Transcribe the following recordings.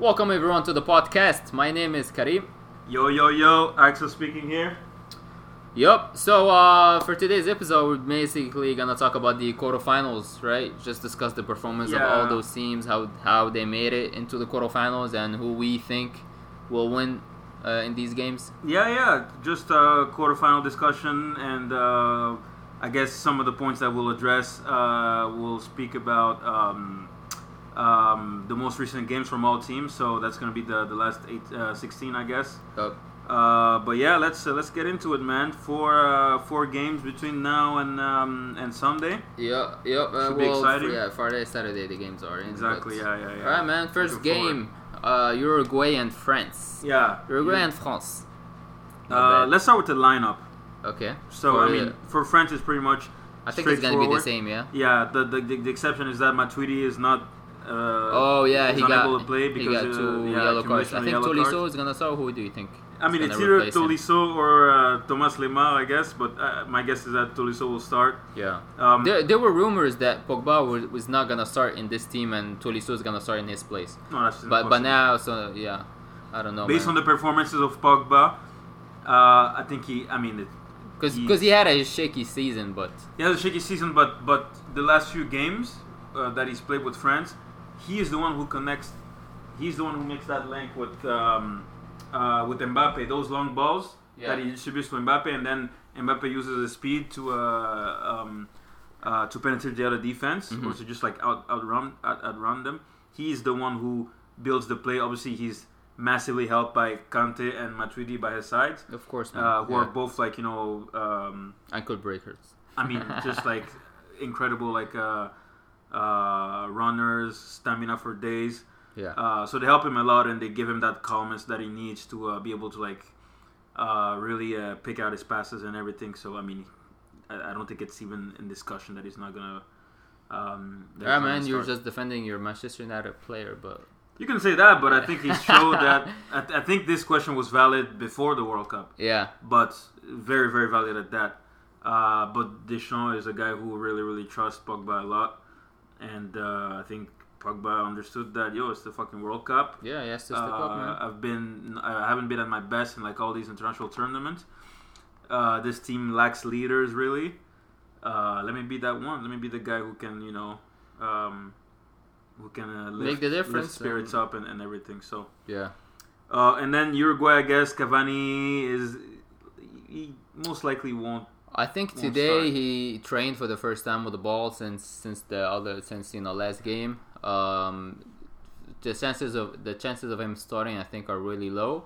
Welcome everyone to the podcast. My name is Karim. Yo, yo, yo, Axel speaking here. Yup. So uh, for today's episode, we're basically gonna talk about the quarterfinals, right? Just discuss the performance of all those teams, how how they made it into the quarterfinals, and who we think will win uh, in these games. Yeah, yeah, just a quarterfinal discussion, and uh, I guess some of the points that we'll address, uh, we'll speak about um, um, the most recent games from all teams. So that's going to be the, the last eight, uh, 16, I guess. Yup. Uh, but yeah, let's uh, let's get into it, man. Four uh, four games between now and um, and Sunday. Yep. Yep. Uh, Should be well, exciting. Yeah, Friday, Saturday, the games are in. Exactly. Yeah, yeah, yeah. All right, man. First game, uh, Uruguay and France. Yeah. Uruguay and France. Uh, let's start with the lineup. Okay. So For I mean, for France, it's pretty much. I think it's gonna be the same. Yeah. Yeah, the, the, the, the exception is that Matuidi is not. Uh, Oh yeah, he got to play because, he got two yeah, yellow cards. I think yellow Tolisso cards. is gonna start. Who do you think? I mean, it's either replace him? Tolisso or uh, Thomas Lemar, I guess. But uh, my guess is that Tolisso will start. Yeah. Um, There, there were rumors that Pogba was, was not gonna start in this team and Tolisso is gonna start in his place. no, that's But but now, so yeah, I don't know. based man. on the performances of Pogba, uh, I think he. I mean, it, because he- because he had a shaky season, but he has a shaky season, but but the last few games uh, that he's played with France, he is the one who connects. He's the one who makes that link with um, uh, with Mbappe. Those long balls Yeah. that he distributes to Mbappe, and then Mbappe uses his speed to uh, um, uh, to penetrate the other defense, Mhm. or to just like out outrun out, outrun them. He's the one who builds the play. Obviously, he's massively helped by Kante and Matuidi by his sides, of course, uh, who yeah. are both like you know. Um, ankle breakers. I mean, just like incredible, like uh, uh, runners, stamina for days. Yeah. Uh, so they help him a lot, and they give him that calmness that he needs to uh, be able to like uh, really uh, pick out his passes and everything. So I mean, I, I don't think it's even in discussion that he's not gonna. Um, yeah, man, you're just defending your Manchester United player, but You can say that, but I think he showed that. I, th- I think this question was valid before the World Cup. yeah, but very very valid at that. Uh, but Deschamps is a guy who really really trusts Pogba a lot, and uh, I think Pogba understood that yo, it's the fucking World Cup. yeah, yes, step Uh, up, man. I've been I haven't been at my best in like all these international tournaments. Uh, this team lacks leaders really. Uh, let me be that one. Let me be the guy who can you know. Um, who can uh, lift, Make the lift spirits um, up and, and everything. So Yeah. uh, and then Uruguay, I guess Cavani is he most likely won't. I think today he trained for the first time with the ball since since the other since you know last game. Um, the chances of the chances of him starting, I think, are really low.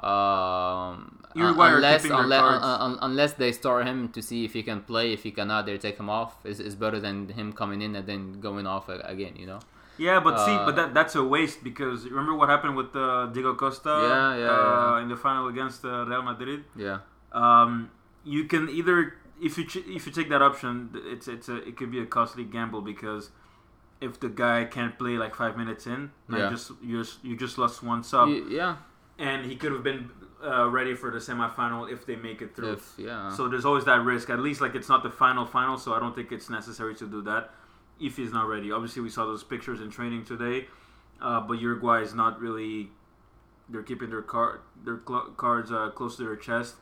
Um, unless unless, un- un- unless they start him to see if he can play. If he cannot, they take him off. Is is better than him coming in and then going off again. You know. Yeah, but see, Uh, but that that's a waste because remember what happened with uh, Diego Costa Yeah, yeah, uh, yeah. in the final against uh, Real Madrid. Yeah. Um, you can either if you ch- if you take that option, it's it's a it could be a costly gamble because if the guy can't play like five minutes in, now Yeah. just you just you just lost one sub, Y- yeah. and he could have been uh, ready for the semifinal if they make it through. If yeah. So there's always that risk. At least like it's not the final final, so I don't think it's necessary to do that if he's not ready. Obviously, we saw those pictures in training today, uh, but Uruguay is not really. They're keeping their card their cl- cards uh, close to their chest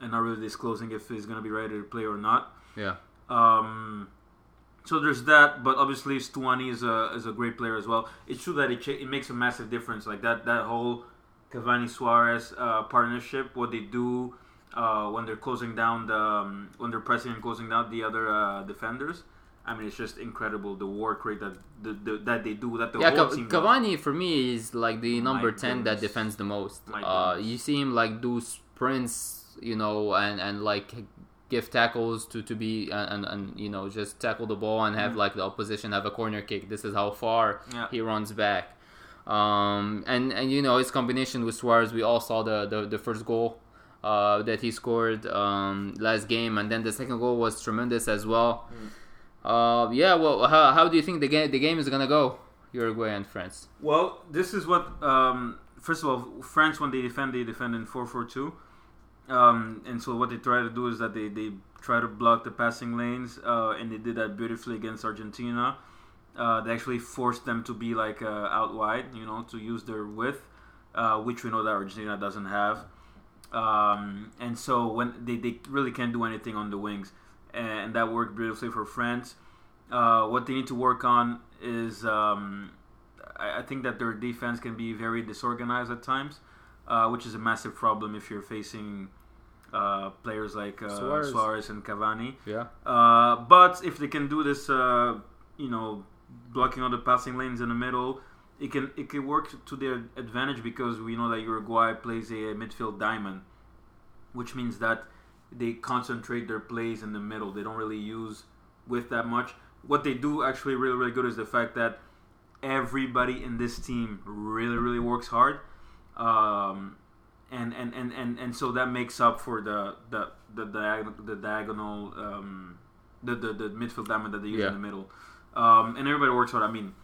and not really disclosing if he's going to be ready to play or not. yeah. Um, so there's that, but obviously Stuani is a is a great player as well. It's true that it cha- it makes a massive difference. Like that that whole Cavani Suarez uh, partnership, what they do uh, when they're closing down the um, when they're pressing and closing down the other uh, defenders. I mean, it's just incredible the work rate that the, the, that they do. That the yeah, whole Ca- team does. Cavani for me is like the My number ten that defends the most. Uh, you see him like do sprints, you know, and and like give tackles to to be and and, and you know just tackle the ball and have Mhm. like the opposition have a corner kick. This is how far Yeah. he runs back. Um, and and you know his combination with Suarez, we all saw the the, the first goal. Uh, that he scored um, last game, and then the second goal was tremendous as well. Mm. Uh, yeah, well, how, how do you think the game the game is gonna go? Uruguay and France. Well, this is what. Um, first of all, France when they defend, they defend in four four two, um, and so what they try to do is that they, they try to block the passing lanes, uh, and they did that beautifully against Argentina. Uh, they actually forced them to be like uh, out wide, you know, to use their width, uh, which we know that Argentina doesn't have. Um, and so when they, they really can't do anything on the wings, and that worked beautifully for France. Uh, what they need to work on is um, I, I, think that their defense can be very disorganized at times, uh, which is a massive problem if you're facing uh, players like uh, Suarez. Suarez. and Cavani. Yeah. Uh, but if they can do this, uh, you know, blocking all the passing lanes in the middle, it can it can work to their advantage because we know that Uruguay plays a midfield diamond, which means that they concentrate their plays in the middle. They don't really use with that much. What they do actually really really good is the fact that everybody in this team really really works hard. Um, and, and, and, and, and so that makes up for the the the, diagonal, the diagonal um, the, the the midfield diamond that they use yeah. in the middle, um, and everybody works hard. I mean,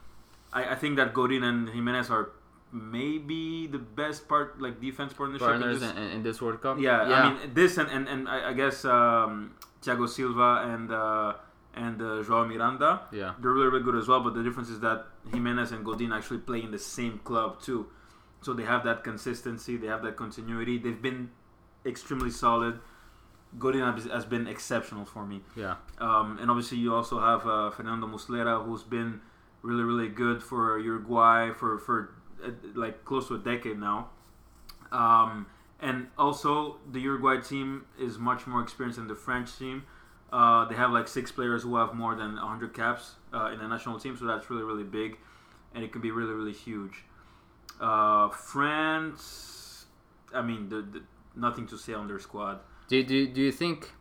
I, I think that Godin and Gimenez are maybe the best part, like defense partnership partners in this, in, in this World Cup. Yeah, yeah, I mean this and and, and I, I guess um, Thiago Silva and uh, and uh, Joao Miranda. Yeah, they're really, really good as well. But the difference is that Gimenez and Godin actually play in the same club too, so they have that consistency, they have that continuity. They've been extremely solid. Godin has been exceptional for me. Yeah. Um, and obviously you also have uh, Fernando Muslera, who's been really, really good for Uruguay for for uh, like close to a decade now. Um, and also the Uruguay team is much more experienced than the French team. Uh, they have like six players who have more than 100 caps uh, in the national team, so that's really, really big, and it can be really, really huge. Uh, France, I mean, the, the, nothing to say on their squad. Do, do, do you think?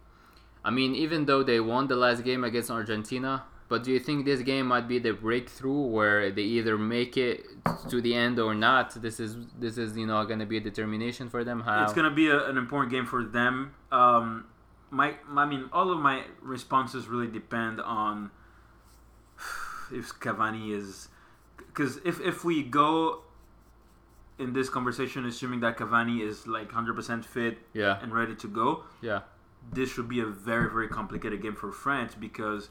I mean, even though they won the last game against Argentina, but do you think this game might be the breakthrough where they either make it to the end or not? This is this is you know going to be a determination for them. How it's going to be a, an important game for them. Um, my I mean, all of my responses really depend on if Cavani is because if if we go in this conversation assuming that Cavani is like 100% fit yeah. and ready to go, yeah, this should be a very very complicated game for France because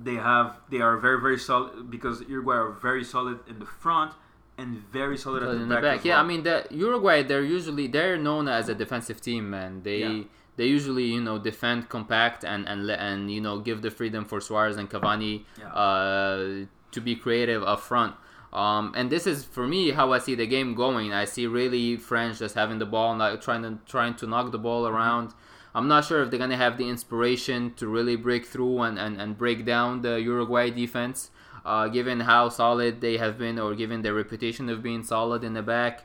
they have they are very very solid because Uruguay are very solid in the front and very solid at the back. The back. Yeah, well. I mean the Uruguay they're usually they're known as a defensive team, man. They yeah. they usually you know defend compact and and and you know give the freedom for Suarez and Cavani yeah. uh, to be creative up front. Um, and this is for me how I see the game going. I see really French just having the ball, not trying to trying to knock the ball around. I'm not sure if they're gonna have the inspiration to really break through and, and, and break down the Uruguay defense, uh, given how solid they have been or given their reputation of being solid in the back.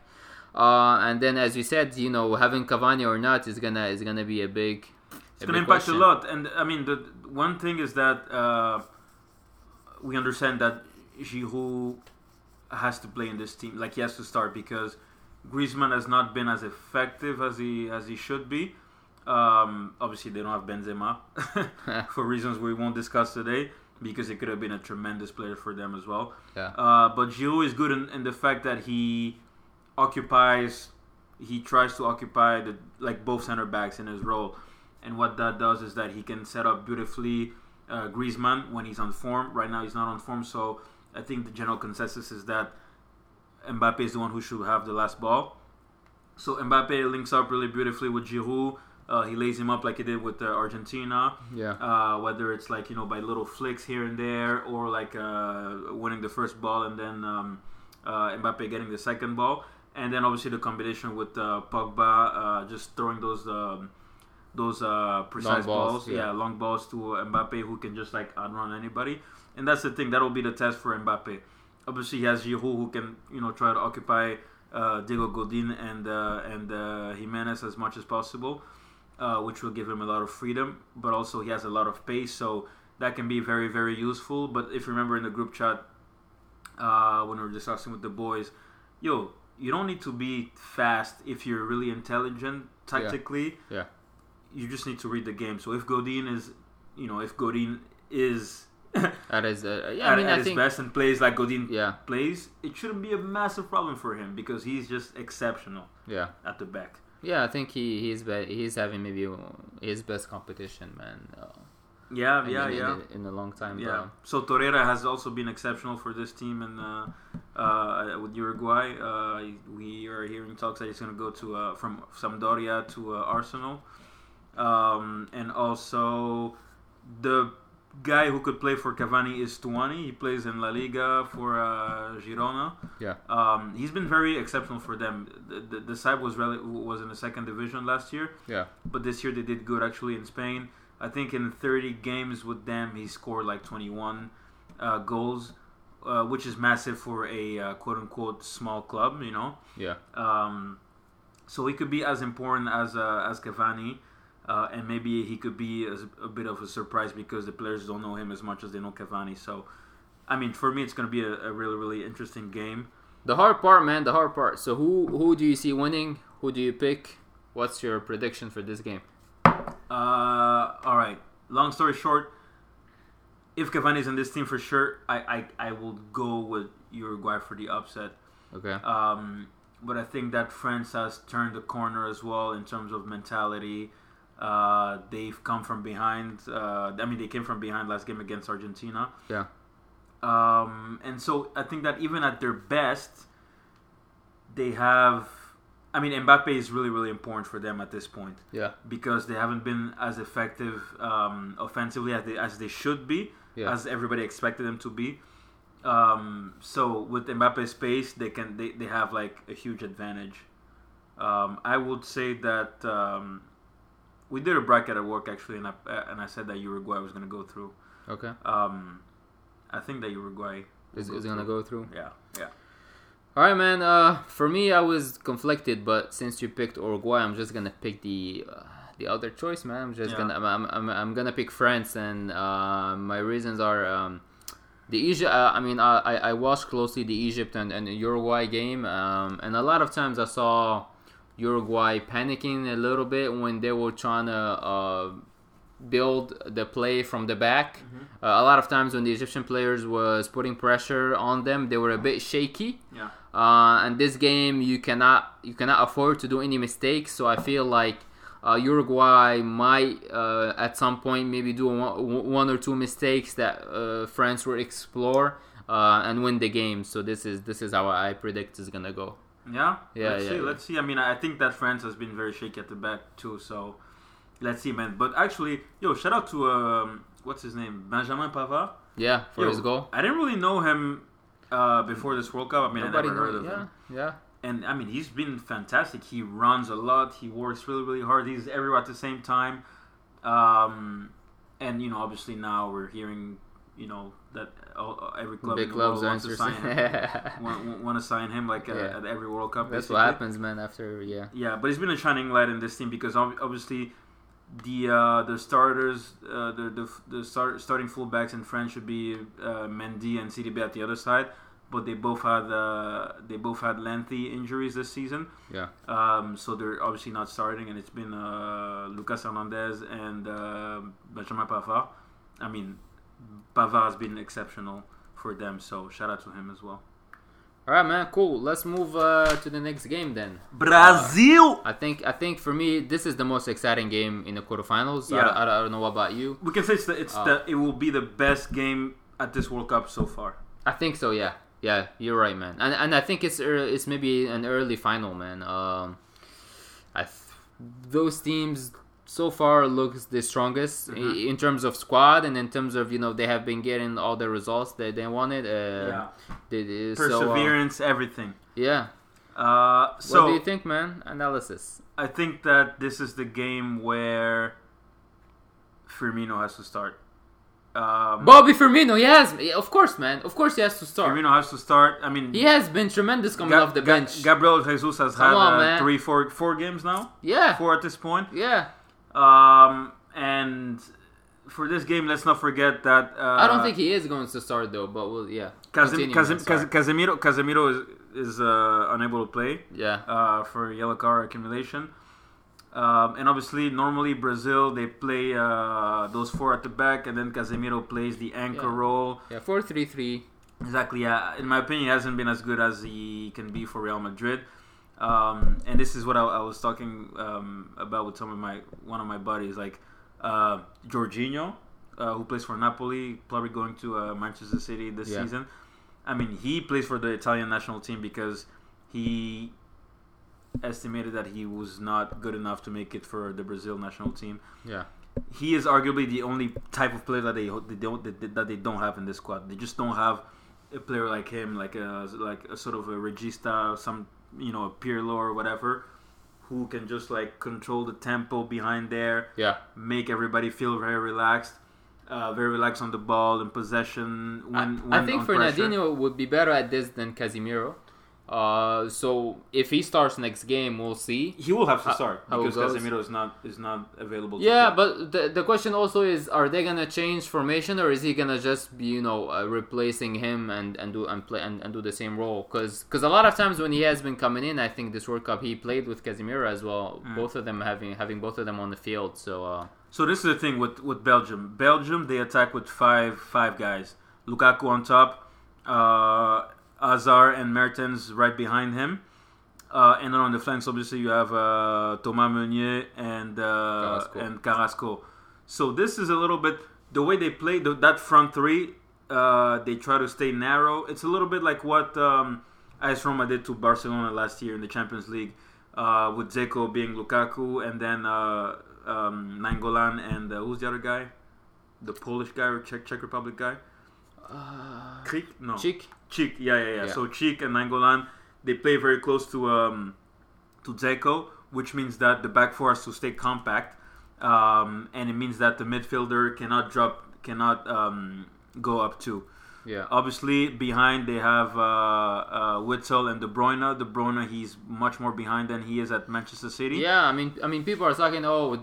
Uh, and then, as you said, you know, having Cavani or not is gonna is gonna be a big. It's gonna impact question. a lot, and I mean, the one thing is that uh, we understand that Giroud has to play in this team, like he has to start because Griezmann has not been as effective as he as he should be. Um, obviously, they don't have Benzema for reasons we won't discuss today because it could have been a tremendous player for them as well. Yeah. Uh, but Giroud is good in, in, the fact that he occupies, he tries to occupy the like both center backs in his role, and what that does is that he can set up beautifully uh, Griezmann when he's on form. Right now, he's not on form, so I think the general consensus is that Mbappe is the one who should have the last ball. So Mbappe links up really beautifully with Giroud. Uh, he lays him up like he did with uh, Argentina. Yeah. Uh, whether it's like you know by little flicks here and there, or like uh, winning the first ball and then um, uh, Mbappe getting the second ball, and then obviously the combination with uh, Pogba just throwing those um, those precise balls, balls yeah. yeah. long balls to Mbappe who can just like outrun anybody, and that's the thing that'll be the test for Mbappe. Obviously, he has Giroud who can you know try to occupy Diego Godin and and Gimenez as much as possible uh, which will give him a lot of freedom, but also he has a lot of pace, so that can be very, very useful. But if you remember in the group chat uh, when we were discussing with the boys, yo, you don't need to be fast if you're really intelligent tactically. Yeah. yeah. You just need to read the game. So if Godin is, you know, if Godin is at his uh, yeah, I mean, at I his think, best and plays like Godin yeah. plays, it shouldn't be a massive problem for him because he's just exceptional. Yeah. At the back. Yeah, I think he he's be, he's having maybe his best competition, man. Uh, Yeah, yeah, in, yeah. in, in a long time. Yeah. So Torreira has also been exceptional for this team and uh, uh, with Uruguay. Uh, we are hearing talks that he's going to go to uh, from Sampdoria to uh, Arsenal, um, and also the guy who could play for Cavani is Stuani. He plays in La Liga for uh, Girona. Yeah. Um, he's been very exceptional for them. The, the, the side was rel- was in the second division last year, Yeah. but this year they did good actually in Spain. I think in 30 games with them, he scored like 21 uh, goals, uh, which is massive for a uh, quote unquote small club, you know. Yeah. Um, so he could be as important as uh, as Cavani, uh, and maybe he could be as a bit of a surprise because the players don't know him as much as they know Cavani. So, I mean, for me, it's going to be a, a really really interesting game. The hard part, man. The hard part. So who who do you see winning? Who do you pick? What's your prediction for this game? Uh, all right. Long story short, if Cavani is in this team for sure, I, I, I will go with Uruguay for the upset. Okay. Um, but I think that France has turned the corner as well in terms of mentality. Uh, they've come from behind. Uh, I mean, they came from behind last game against Argentina. Yeah. Um, and so I think that even at their best, they have. I mean, Mbappe is really, really important for them at this point Yeah. because they haven't been as effective um, offensively as they, as they should be, Yeah. as everybody expected them to be. Um, so with Mbappe's pace, they can they, they have like a huge advantage. Um, I would say that um, we did a bracket at work actually, and I and I said that Uruguay was going to go through. Okay. Um, I think that Uruguay Is will is gonna go through? Yeah, yeah. All right, man. Uh, for me, I was conflicted, but since you picked Uruguay, I'm just gonna pick the uh, the other choice, man. I'm just Yeah. gonna I'm, I'm, I'm, gonna pick France, and uh, my reasons are um, the Egypt. Uh, I mean, I, I I watched closely the Egypt and, and Uruguay game, um, and a lot of times I saw Uruguay panicking a little bit when they were trying to uh, build the play from the back. Uh, a lot of times when the Egyptian players was putting pressure on them, they were a bit shaky. Yeah. Uh, and this game, you cannot you cannot afford to do any mistakes. So I feel like uh, Uruguay might uh, at some point maybe do one, one or two mistakes that uh, France will explore uh, and win the game. So this is this is how I predict is gonna go. Yeah, Yeah, Let's yeah, see. yeah. Let's see. I mean, I think that France has been very shaky at the back too. So let's see, man. But actually, yo, shout out to um, what's his name, Benjamin Pavard. Yeah, for Yo, his goal. I didn't really know him uh, before this World Cup. I mean, Nobody I never heard of Yeah, him. yeah. And I mean, he's been fantastic. He runs a lot. He works really, really hard. He's everywhere at the same time. Um, and you know, obviously now we're hearing, you know, that all, every club Big in the world wants to sign him. want, want to sign him like uh, Yeah. at every World Cup. That's basically. what happens, man. After yeah, Yeah, but he's been a shining light in this team because obviously the uh, the starters, uh, the the, the start, starting fullbacks in France should be uh, Mendy and Sidibe at the other side, but they both had uh, they both had lengthy injuries this season. yeah. Um, so they're obviously not starting, and it's been uh, Lucas Hernandez and Benjamin Pavard. I mean, Pavard has been exceptional for them, so shout out to him as well. All right, man. Cool. Let's move uh, to the next game then. Brazil. I think I think for me this is the most exciting game in the quarterfinals. I, Yeah. I, I don't know about you. We can say it's the, it's Uh, the it will be the best game at this World Cup so far. I think so. Yeah, yeah. You're right, man. And and I think it's ear- it's maybe an early final, man. Um, I th- those teams so far looks the strongest Mhm. in terms of squad and in terms of you know they have been getting all the results that they wanted. Uh, they- they- so, uh, perseverance, everything. yeah. Uh, what do you think, man? Analysis. I think that this is the game where Firmino has to start. Um, Bobby Firmino, yes, of course, man. Of course, he has to start. Firmino has to start. I mean, He has been tremendous coming Ga- off the Ga- bench. Gabriel Jesus has Come had on, uh, three, four, four games now. yeah, Four at this point. yeah. Um, and for this game, let's not forget that uh, I don't think he is going to start though, but we'll yeah. Casim- Casim- man, sorry. Cas- Casemiro Casemiro is is uh, unable to play. yeah, uh, for yellow card accumulation. Um, and obviously, normally Brazil they play uh, those four at the back, and then Casemiro plays the anchor Yeah. role. yeah. Four three three. Exactly. Yeah. In my opinion, hasn't been as good as he can be for Real Madrid. Um, and this is what I, I was talking um, about with some of my one of my buddies, like uh, Jorginho. uh, who plays for Napoli, probably going to uh, Manchester City this Yeah. season. I mean, he plays for the Italian national team because he estimated that he was not good enough to make it for the Brazil national team. Yeah. He is arguably the only type of player that they they don't that, that they don't have in this squad. They just don't have a player like him, like a like a sort of a regista, some you know a Pirlo or whatever, who can just like control the tempo behind there Yeah. make everybody feel very relaxed, uh, very relaxed on the ball and possession. When, I, when I think pressure. Fernandinho would be better at this than Casemiro. Uh, so if he starts next game, we'll see. he will have to start how because goes. Casemiro is not is not available. to Yeah, play. but the the question also is: Are they gonna change formation, or is he gonna just be you know uh, replacing him and, and do and play and, and do the same role? Because a lot of times when he has been coming in, I think this World Cup he played with Casemiro as well. Mm. Both of them having having both of them on the field. So uh, So this is the thing with, with Belgium. Belgium they attack with five five guys. Lukaku on top, uh, Hazard and Mertens right behind him, uh, and then on the flanks obviously you have uh, Thomas Meunier and uh, Carrasco. and Carrasco. So this is a little bit the way they play the, that front three. Uh, they try to stay narrow. It's a little bit like what um, AS Roma did to Barcelona last year in the Champions League, uh, with Dzeko being Lukaku and then uh, um, Nainggolan and uh, who's the other guy? The Polish guy or Czech Czech Republic guy? uh, Krik? No. Chick. Cheek, yeah, yeah, yeah, Yeah. So Cheek and Nainggolan, they play very close to um, to Dzeko, which means that the back four has to stay compact, um, and it means that the midfielder cannot drop, cannot um, go up two. Yeah. Obviously, behind they have uh, uh, Witsel and De Bruyne. De Bruyne, he's much more behind than he is at Manchester City. Yeah, I mean, I mean, people are talking. Oh,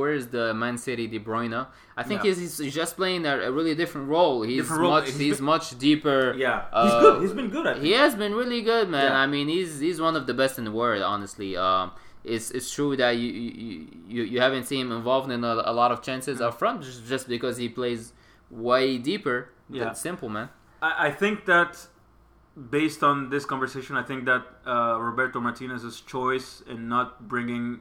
where is the Man City De Bruyne? I think Yeah. he's, he's just playing a, a really different role. He's Different role. much He's he's been- much deeper. yeah. Uh, he's good. He's been good at He has been really good, man. Yeah. I mean, he's he's one of the best in the world, honestly. Um, it's it's true that you you, you, you haven't seen him involved in a, a lot of chances up front just, just because he plays way deeper. Yeah. It's simple, man. I, I think that based on this conversation, I think that uh, Roberto Martinez's choice in not bringing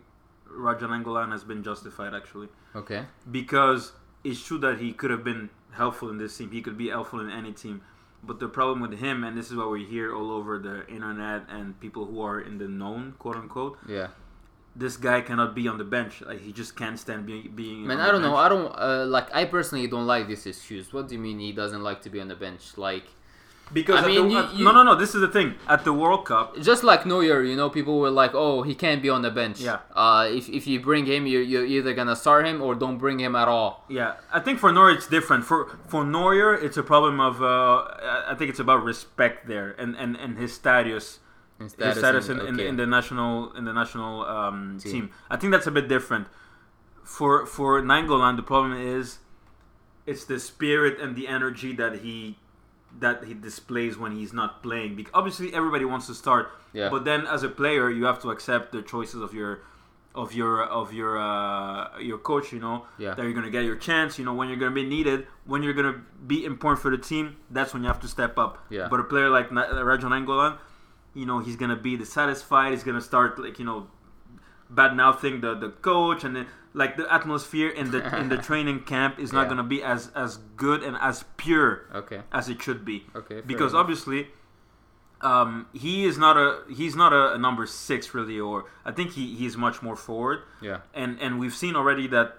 Radja Nainggolan has been justified actually Okay. because it's true that he could have been helpful in this team. He could be helpful in any team. But the problem with him, and this is what we hear all over the internet and people who are in the known, quote unquote, Yeah. This guy cannot be on the bench. Like he just can't stand be, being. Man, on I don't know. bench. I don't uh, like. I personally don't like this excuse. What do you mean he doesn't like to be on the bench? Like, Because I mean, the, you- at- you- no, no, no. This is the thing. At the World Cup, just like Neuer, you know, people were like, "Oh, he can't be on the bench." Yeah. Uh, if if you bring him, you you're either gonna start him or don't bring him at all. Yeah, I think for Neuer it's different. For for Neuer, it's a problem of uh, I think it's about respect there and and, and his status, Instead his of status in, in, okay. in the national in the national um, Team. team. I think that's a bit different. For for Nainggolan, the problem is it's the spirit and the energy that he that he displays when he's not playing. Because obviously everybody wants to start, Yeah. but then as a player, you have to accept the choices of your of your of your uh, your coach. You know Yeah. that you're gonna get your chance. You know when you're gonna be needed, when you're gonna be important for the team. That's when you have to step up. Yeah. But a player like Na- Radja Nainggolan, you know he's gonna be dissatisfied. He's gonna start like you know bad mouthing the the coach and then like the atmosphere in the in the training camp is not Yeah. gonna be as as good and as pure Okay. as it should be Okay. because enough. obviously um, he is not a he's not a, a number six really or I think he he's much more forward Yeah. and and we've seen already that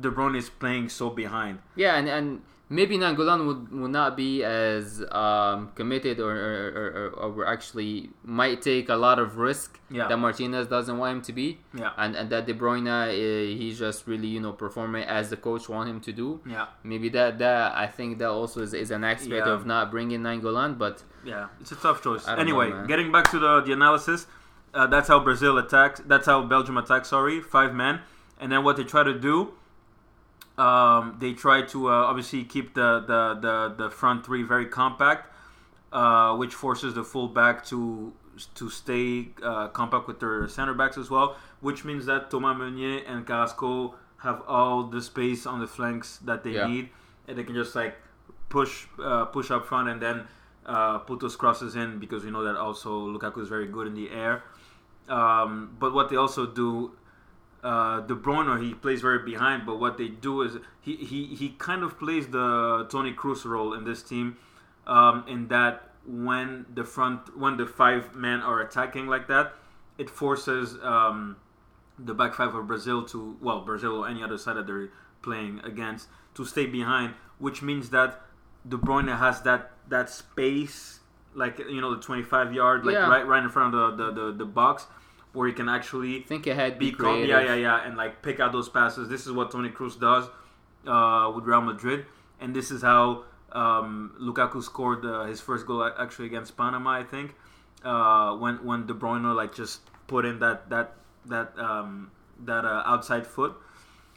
De Bruyne is playing so behind Yeah, and, and maybe Nainggolan would, would not be as um, committed or, or, or, or, actually might take a lot of risk Yeah. that Martinez doesn't want him to be. yeah And, and that De Bruyne, uh, he's just really, you know, performing as the coach want him to do. yeah Maybe that, that I think that also is, is an aspect Yeah. of not bringing Nainggolan, but yeah it's a tough choice anyway know, getting back to the the analysis uh, that's how Brazil attacks that's how Belgium attacks sorry five men and then what they try to do um, they try to uh, obviously keep the, the, the, the front three very compact, uh, which forces the fullback to to stay uh, compact with their center backs as well. Which means that Thomas Meunier and Carrasco have all the space on the flanks that they Yeah. need, and they can just like push uh, push up front and then uh, put those crosses in because we know that also Lukaku is very good in the air. Um, but what they also do uh, De Bruyne he plays very behind, but what they do is he he, he kind of plays the Toni Kroos role in this team, um, in that when the front when the five men are attacking like that, it forces um, the back five of Brazil to well Brazil or any other side that they're playing against to stay behind, which means that De Bruyne has that that space like you know the 25 yard like Yeah. right right in front of the the, the, the box where he can actually Think ahead, be be calm. creative. Yeah, yeah, yeah, and like pick out those passes. This is what Toni Kroos does uh, with Real Madrid, and this is how um, Lukaku scored uh, his first goal actually against Panama, I think. Uh, when when De Bruyne like just put in that that that um, that uh, outside foot.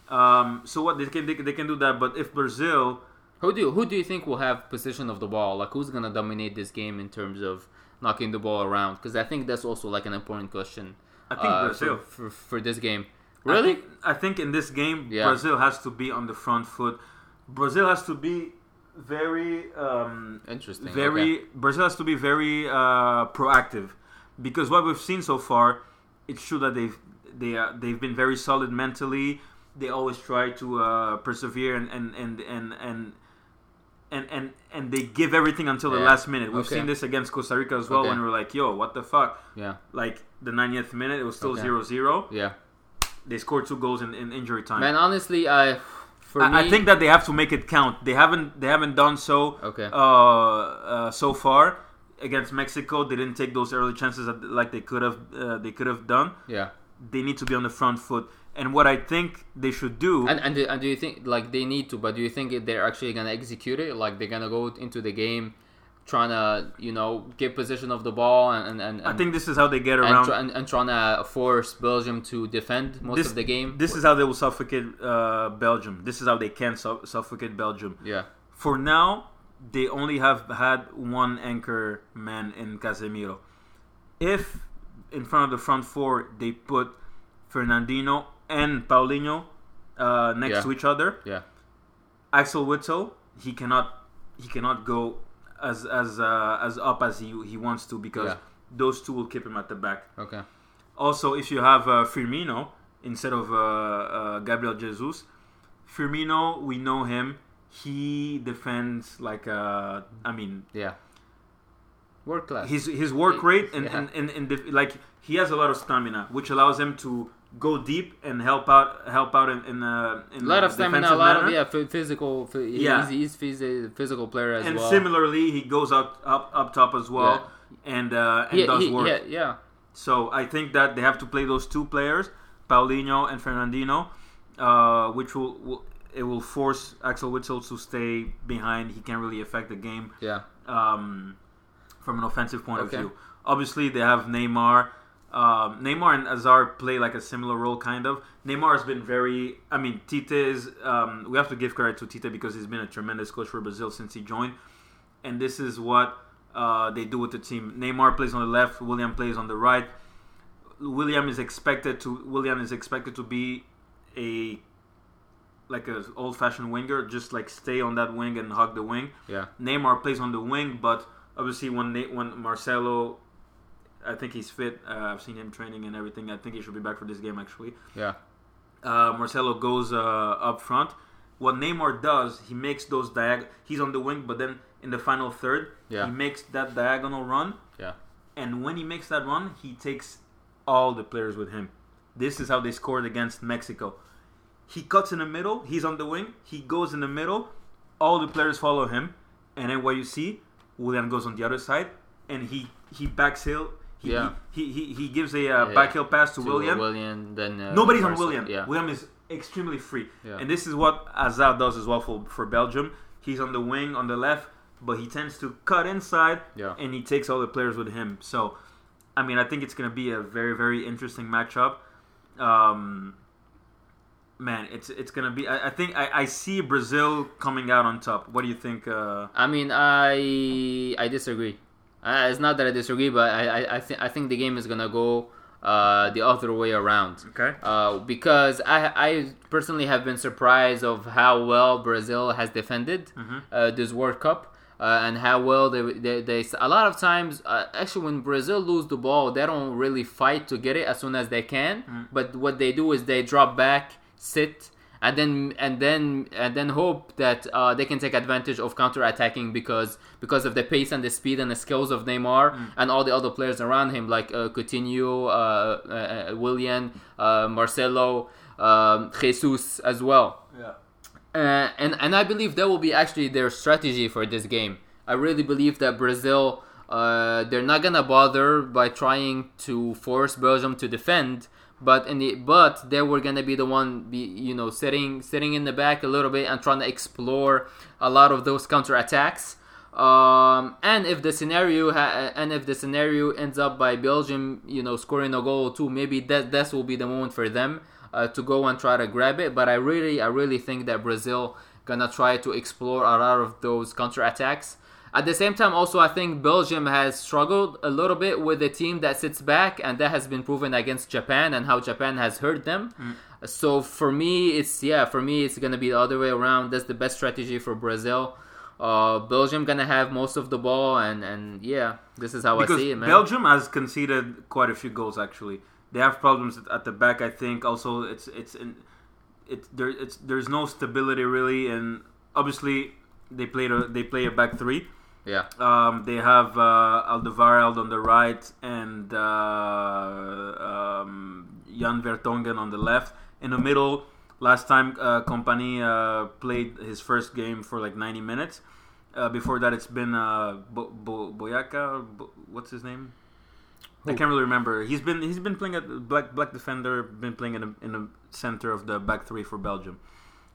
Um, so what they can they, can- they can do that, but if Brazil Who do you, who do you think will have possession of the ball? Like who's gonna dominate this game in terms of knocking the ball around? Because I think that's also like an important question. I think uh, Brazil. for, for for this game. I Really? think, I think in this game, Yeah. Brazil has to be on the front foot. Brazil has to be very, um, Interesting. very. okay. Brazil has to be very uh, proactive, because what we've seen so far, it's true that they've they uh, they've been very solid mentally. They always try to uh, persevere and and and and. and and, and, and they give everything until the Yeah. last minute. We've Okay. seen this against Costa Rica as well Okay. when we were like, yo, what the fuck? Yeah. Like the 90th minute, it was still Okay. 0 0 Yeah. they scored two goals in, in injury time. Man, honestly, I for I, me, I think that they have to make it count. They haven't they haven't done so Okay. uh, uh, so far against Mexico. They didn't take those early chances that, like they could have uh, they could have done. yeah. They need to be on the front foot. And what I think they should do, And and do, and do you think like they need to? But do you think they're actually gonna execute it? Like they're gonna go into the game trying to you know get position of the ball and and, and I think this is how they get and, around. try, and, and trying to force Belgium to defend most this, of the game. This is how they will suffocate uh, Belgium. This is how they can su- suffocate Belgium. yeah. For now, they only have had one anchor man in Casemiro. If in front of the front four they put Fernandinho and Paulinho uh, next Yeah. to each other, Yeah. Axel Witsel he cannot he cannot go as as uh, as up as he he wants to because Yeah. those two will keep him at the back. Okay. Also, if you have uh, Firmino instead of uh, uh, Gabriel Jesus, Firmino, we know him. He defends like uh, I mean, Yeah. Work class. his his work rate and Yeah. and, and, and def- like he has a lot of stamina, which allows him to go deep and help out help out in in, uh, in a lot of stamina, a lot manner. of yeah, phy- physical. phy- Yeah. he's, he's, a physical player as and well. And similarly, he goes up up up top as well and uh, and yeah, does he- work. yeah, yeah. So I think that they have to play those two players, Paulinho and Fernandinho, uh, which will, will it will force Axel Witsel to stay behind. He can't really affect the game yeah. um, from an offensive point Okay. of view. Obviously, they have Neymar. Um, Neymar and Hazard play like a similar role, kind of. Neymar has been very. I mean, Tite is. Um, we have to give credit to Tite because he's been a tremendous coach for Brazil since he joined, and this is what uh, they do with the team. Neymar plays on the left. Willian plays on the right. Willian is expected to. Willian is expected to be a like a old-fashioned winger, just like stay on that wing and hug the wing. Yeah. Neymar plays on the wing, but obviously when when Marcelo, I think he's fit. Uh, I've seen him training and everything. I think he should be back for this game actually. Yeah. Uh, Marcelo goes uh, up front. What Neymar does, he makes those diag. He's on the wing, but then in the final third, Yeah. he makes that diagonal run. Yeah. And when he makes that run, he takes all the players with him. This is how they scored against Mexico. He cuts in the middle. He's on the wing. He goes in the middle. All the players follow him. And then what you see, Willian goes on the other side, and he he backs heel. He, Yeah. he, he, he gives a uh, Yeah. back heel pass to, To Willian. Willian, then uh, Nobody's on Willian. Yeah. Willian is extremely free. Yeah. And this is what Hazard does as well for, for Belgium. He's on the wing on the left, but he tends to cut inside Yeah. and he takes all the players with him. So, I mean, I think it's going to be a very, very interesting matchup. Um, man, it's it's going to be. I, I think I, I see Brazil coming out on top. What do you think? Uh, I mean, I I disagree. Uh, it's not that I disagree, but I I, I think I think the game is gonna go uh, the other way around. okay. Uh, because I I personally have been surprised of how well Brazil has defended Mhm. uh, this World Cup. uh, and how well they, they they a lot of times uh, actually when Brazil lose the ball they don't really fight to get it as soon as they can Mm. but what they do is they drop back sit and then and then and then hope that uh, they can take advantage of counter attacking because because of the pace and the speed and the skills of Neymar Mm. and all the other players around him like uh, Coutinho, uh, uh, uh, Willian, uh, Marcelo, um, Jesus as well. Yeah. Uh, and and I believe that will be actually their strategy for this game. I really believe that Brazil uh, they're not gonna bother by trying to force Belgium to defend, but in the but they were gonna be the one be you know sitting sitting in the back a little bit and trying to explore a lot of those counter attacks. Um, and if the scenario ha- and if the scenario ends up by Belgium, you know, scoring a goal or two, maybe that that will be the moment for them uh, to go and try to grab it. But I really, I really think that Brazil gonna try to explore a lot of those counter attacks. At the same time, also I think Belgium has struggled a little bit with a team that sits back, and that has been proven against Japan and how Japan has hurt them. So for me, it's yeah, for me it's gonna be the other way around. That's the best strategy for Brazil. Uh, Belgium gonna have most of the ball, and and yeah, this is how because I see it, man. Belgium has conceded quite a few goals. Actually, they have problems at- at the back. I think also it's it's in, it's there it's there's no stability really, and obviously they played a they play a back three. Yeah, Um, they have uh, Alderweireld on the right and uh, um, Jan Vertonghen on the left. In the middle, last time uh, Kompany uh, played his first game for like 90 minutes. Uh, before that, it's been uh, Bo- Bo- Boyaka. Bo- what's his name? I can't really remember. He's been he's been playing at black black defender. Been playing in the, in the center of the back three for Belgium.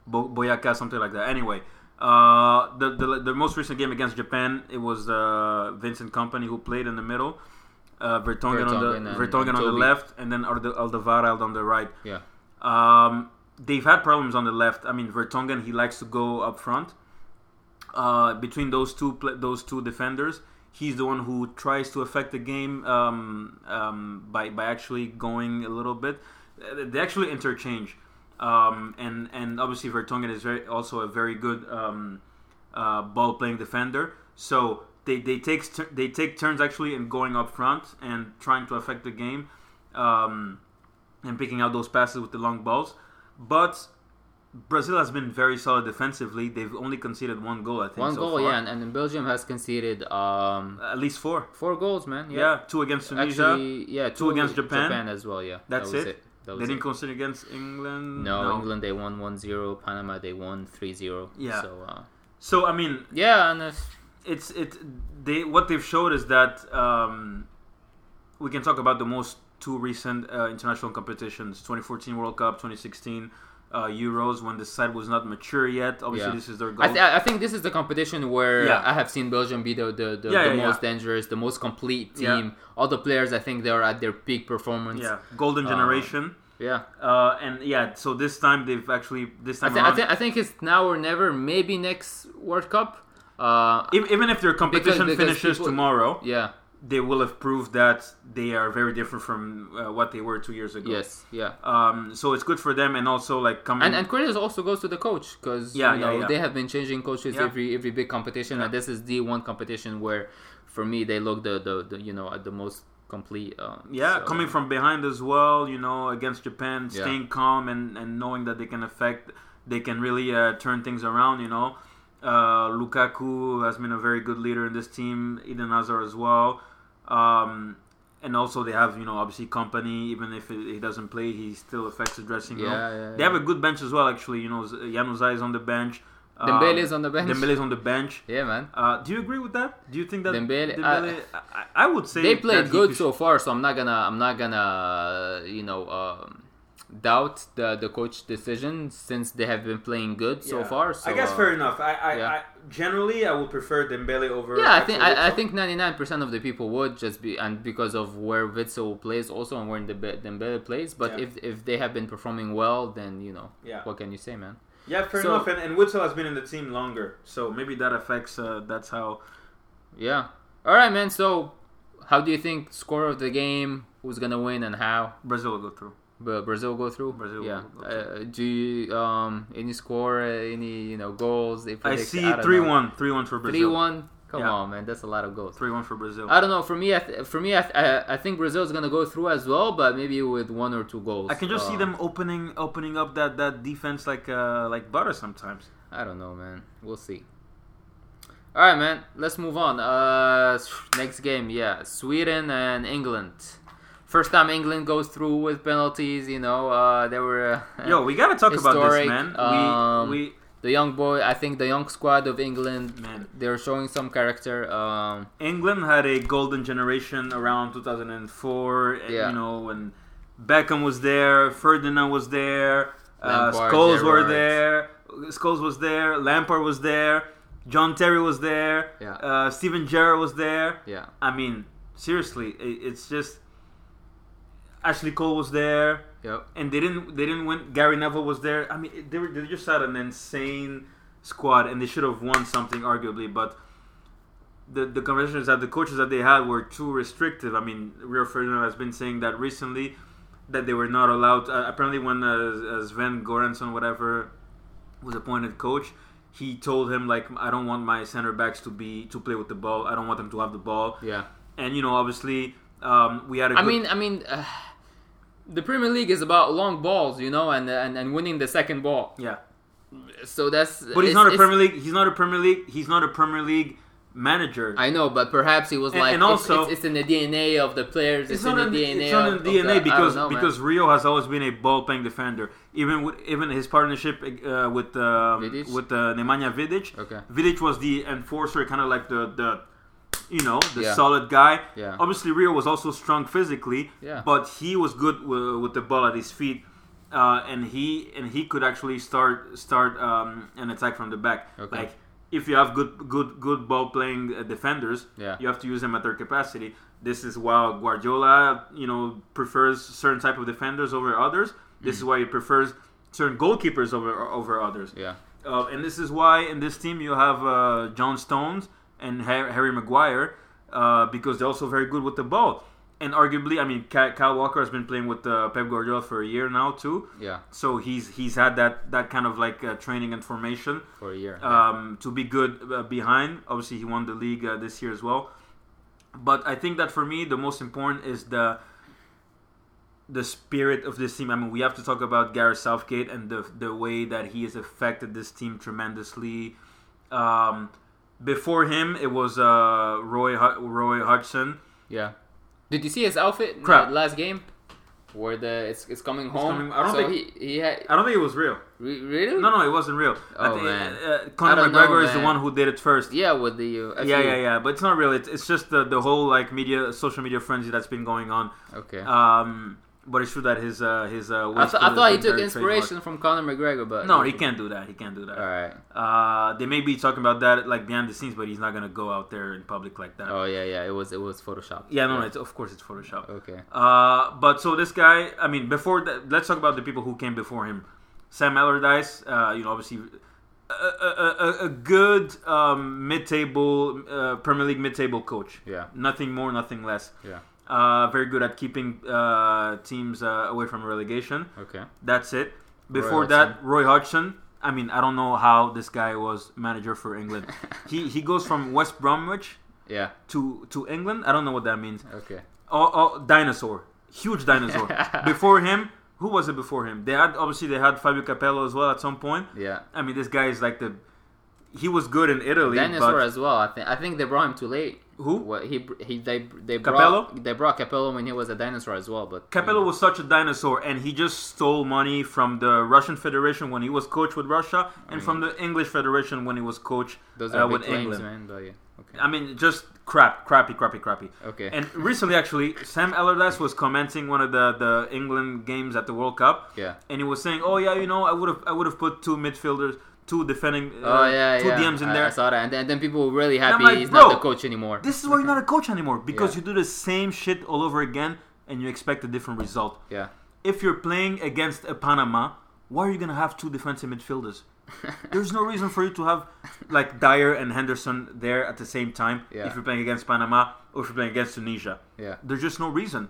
Bo- Boyaka, something like that. Anyway, uh, the, the the most recent game against Japan, it was uh, Vincent Kompany who played in the middle. Uh, Vertonghen, on the and- Vertonghen and on the left, and then Alderweireld on the right. yeah, Um, they've had problems on the left. I mean, Vertonghen he likes to go up front. Uh, between those two those two defenders, he's the one who tries to affect the game um, um, by by actually going a little bit. They actually interchange, um, and and obviously Vertonghen is very also a very good um, uh, ball playing defender. So they they take they take turns actually in going up front and trying to affect the game. Um, and picking out those passes with the long balls. But Brazil has been very solid defensively. They've only conceded one goal, I think. one so goal, far. yeah, and, and Belgium has conceded um At least four. four goals, man. Yeah, Yeah, two against Tunisia. actually, yeah, two against Japan. Japan as well. Yeah, That's that it? it. That they didn't it. concede against England. No, England they won 1-0. Panama they won 3-0. Yeah. So uh, So I mean, yeah, and uh, it's it. They what they've showed is that um, we can talk about the most two recent uh, international competitions: 2014 World Cup, 2016 uh, Euros, when the side was not mature yet. Obviously, Yeah. this is their goal. I, th- I think this is the competition where Yeah. I have seen Belgium be the the, the, Yeah, the most dangerous, the most complete team. All the players, I think, they are at their peak performance. yeah, golden Uh, generation. yeah. Uh, and yeah, so this time they've actually this I, time I, around, thi- I think it's now or never. Maybe next World Cup. Uh, ev- even if their competition because finishes people- tomorrow, yeah. They will have proved that they are very different from uh, what they were two years ago. Yes. Yeah. Um, so it's good for them, and also like coming. And and credit also goes to the coach because Yeah, you know yeah. they have been changing coaches Yeah. every every big competition, Yeah. and this is the one competition where, for me, they look the the, the you know at the most complete. Uh, yeah, so- coming from behind as well, you know, against Japan, Yeah. staying calm and, and knowing that they can affect, they can really uh, turn things around, you know. Uh, Lukaku has been a very good leader in this team, Eden Hazard as well. Um, and also they have, you know, obviously Kompany, even if he doesn't play, he still affects the dressing room. Yeah, yeah, They have a good bench as well, actually. You know, Januzaj is on the bench. Um, Dembele is on the bench. Dembele is on the bench. Yeah, man. Uh, do you agree with that? Do you think that Dembele- Dembele I, I, I would say They played good so far, so I'm not gonna I'm not gonna you know um, doubt the the coach decision since they have been playing good so Yeah. far. So I guess uh, fair enough. I, I, yeah. I generally I would prefer Dembele over. Yeah, I think I, I think 99% of the people would just be and because of where Witsel plays also and where Dembe- Dembele plays. But Yeah. if if they have been performing well, then you know Yeah. what can you say, man? Yeah, fair So- enough. And, and Witsel has been in the team longer, so maybe that affects. Uh, that's how. Yeah. All right, man. So, how do you think score of the game? Who's gonna win and how? Brazil will go through. But Brazil go through. Brazil yeah. Uh, do you um any score any you know goals? They I predict? see three know. one, three one for Brazil. Three one. Come Yeah. on, man, that's a lot of goals. Three one for Brazil. I don't know. For me, I th- for me, I, th- I, I think Brazil is gonna go through as well, but maybe with one or two goals. I can just see Uh, them opening opening up that, that defense like uh, like butter sometimes. I don't know, man. We'll see. All right, man. Let's move on. Uh, next game, yeah, Sweden and England. First time England goes through with penalties. You know, uh, they were. Uh, Yo, we gotta talk about this, Historic, man. um, we we the young boy. I think the young squad of England. Man. they're showing some character. Um, England had a golden generation around 2004. Yeah. You know when Beckham was there, Ferdinand was there, uh, Scholes were there, Scholes was there, Lampard was there, John Terry was there, Yeah. uh, Steven Gerrard was there. yeah, I mean, seriously, it, it's just Ashley Cole was there. yep. and they didn't they didn't win. Gary Neville was there. I mean, they were they just had an insane squad, and they should have won something arguably. But the the conversations that the coaches that they had were too restrictive. I mean, Rio Ferdinand has been saying that recently that they were not allowed. Uh, apparently, when uh, Sven Goransson, whatever, was appointed coach. He told him like I don't want my center backs to be to play with the ball. I don't want them to have the ball. Yeah. And you know, obviously, um, we had a I good- mean, I mean, uh, the Premier League is about long balls, you know, and and, and winning the second ball. yeah. So that's. But he's not a Premier League. He's not a Premier League. He's not a Premier League manager. I know, but perhaps he was And- like, and it's- also- it's, it's in the DNA of the players. It's, it's in the DNA. it's not in the DNA the- I don't because know, man. because Rio has always been a ball playing defender. Even with even his partnership uh, with Vidic? with uh, Nemanja Vidic. Okay. Vidic was the enforcer, kind of like the the you know the Yeah. solid guy. Yeah. Obviously, Rio was also strong physically. Yeah. But he was good w- with the ball at his feet. Uh, and he and he could actually start start um, an attack from the back. Okay. Like if you have good good good ball playing uh, defenders, Yeah. you have to use them at their capacity. This is why Guardiola, you know, prefers certain type of defenders over others. This Mm. is why he prefers certain goalkeepers over over others. Yeah. Uh, and this is why in this team you have uh, John Stones and Harry Maguire uh, because they're also very good with the ball. And arguably, I mean, Kyle Walker has been playing with uh, Pep Guardiola for a year now too. Yeah. So he's he's had that that kind of like uh, training and formation For a year. um, to be good uh, behind. Obviously, he won the league uh, this year as well. But I think that for me, the most important is the the spirit of this team. I mean, we have to talk about Gareth Southgate and the the way that he has affected this team tremendously. Um, before him, it was uh, Roy Roy Hodgson. yeah. Did you see his outfit Crap. last game? Where the it's, it's coming home. coming- I don't so think- he he had I don't think it was real. re- really No, no, it wasn't real. I Oh, think, man. Uh, I Conor don't know, McGregor is the one who did it first. yeah with the uh, Yeah, yeah, yeah, but it's not real. It's, it's just the, the whole like media, social media frenzy that's been going on. Okay. Um, but it's true that his uh, his uh, I, th- I thought he took inspiration from Conor McGregor, but. No, he can't do that. He can't do that. All right. Uh, they may be talking about that like behind the scenes, but he's not gonna go out there in public like that. Oh yeah, yeah. It was it was Photoshop. yeah, no, no, it's, of course it's Photoshop. Okay. Uh, but so this guy, I mean, before that, let's talk about the people who came before him. Sam Allardyce, uh, you know, obviously a, a, a, a good um, mid-table uh, Premier League mid-table coach. Yeah. Nothing more, nothing less. Yeah. Uh, very good at keeping uh, teams uh, away from relegation. Okay. That's it. Before Roy that, Roy Hodgson. I mean, I don't know how this guy was manager for England. he he goes from West Bromwich Yeah. to to England. I don't know what that means. Okay. Oh, oh dinosaur, huge dinosaur. before him, who was it before him? They had obviously they had Fabio Capello as well at some point. Yeah. I mean, this guy is like the. He was good in Italy, Dinosaur as well. I think I think they brought him too late. Who? What he he they they Capello? brought they brought Capello when he was a dinosaur as well, but Capello was such a dinosaur, and he just stole money from the Russian Federation when he was coach with Russia, and from the English Federation when he was coach those uh, are big with claims, England. man. But yeah. Okay. I mean, just crap, crappy, crappy, crappy. Okay. And recently, actually, Sam Allardyce was commenting one of the, the England games at the World Cup, yeah. and he was saying, "Oh yeah, you know, I would have I would have put two midfielders, two defending, uh, Oh yeah, two yeah. DMs in I, there." I saw that, and then, and then people were really happy like, he's not the coach anymore. This is why you're not a coach anymore because Yeah. you do the same shit all over again, and you expect a different result. yeah. If you're playing against a Panama, why are you gonna have two defensive midfielders? There's no reason for you to have like Dier and Henderson there at the same time Yeah. if you're playing against Panama or if you're playing against Tunisia. yeah. There's just no reason.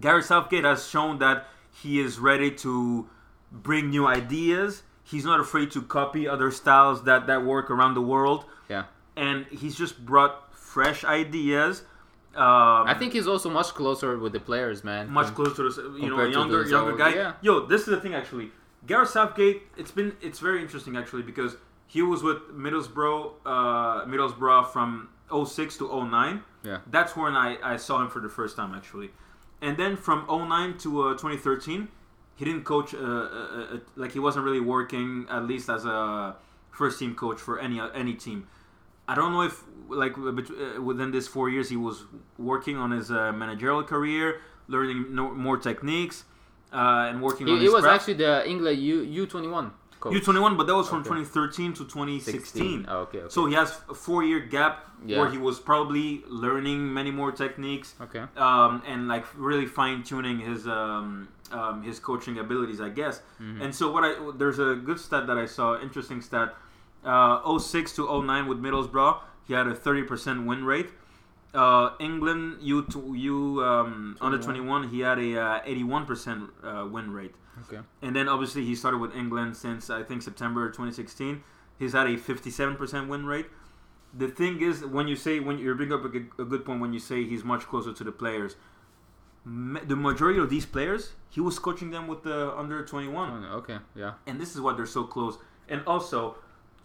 Gareth Southgate has shown that He is ready to bring new ideas. He's not afraid to copy other styles that that work around the world. Yeah. and he's just brought fresh ideas. Um, I think he's also much closer with the players, man. much closer to you know a younger younger guy. yeah. Yo, this is the thing actually. Gareth Southgate, it's been it's very interesting actually because he was with Middlesbrough uh, Middlesbrough from 06 to 09. Yeah. That's when I, I saw him for the first time actually. And then from 09 to uh, 2013, he didn't coach uh, uh, uh, like he wasn't really working at least as a first team coach for any uh, any team. I don't know if like bet- uh, within this four years he was working on his uh, managerial career, learning no, more techniques, uh, and working on He, he his was craft. actually the England U U twenty one. U twenty one, but that was from Okay. 2013 to 2016. Oh, okay, okay. So he has a four year gap Yeah. where he was probably learning many more techniques okay. um, and like really fine tuning his um, um, his coaching abilities, I guess. Mm-hmm. And so what I there's a good stat that I saw, interesting stat. Uh, 06 to 09 with Middlesbrough, he had a 30% win rate. Uh, England U to U um, under 21, he had a uh, 81% uh, win rate. Okay. And then obviously he started with England since I think September 2016. He's had a 57% win rate. The thing is, when you say when you bring up a a good point when you say he's much closer to the players. The majority of these players, he was coaching them with the under 21 Oh, okay. Yeah. and this is why they're so close. And also,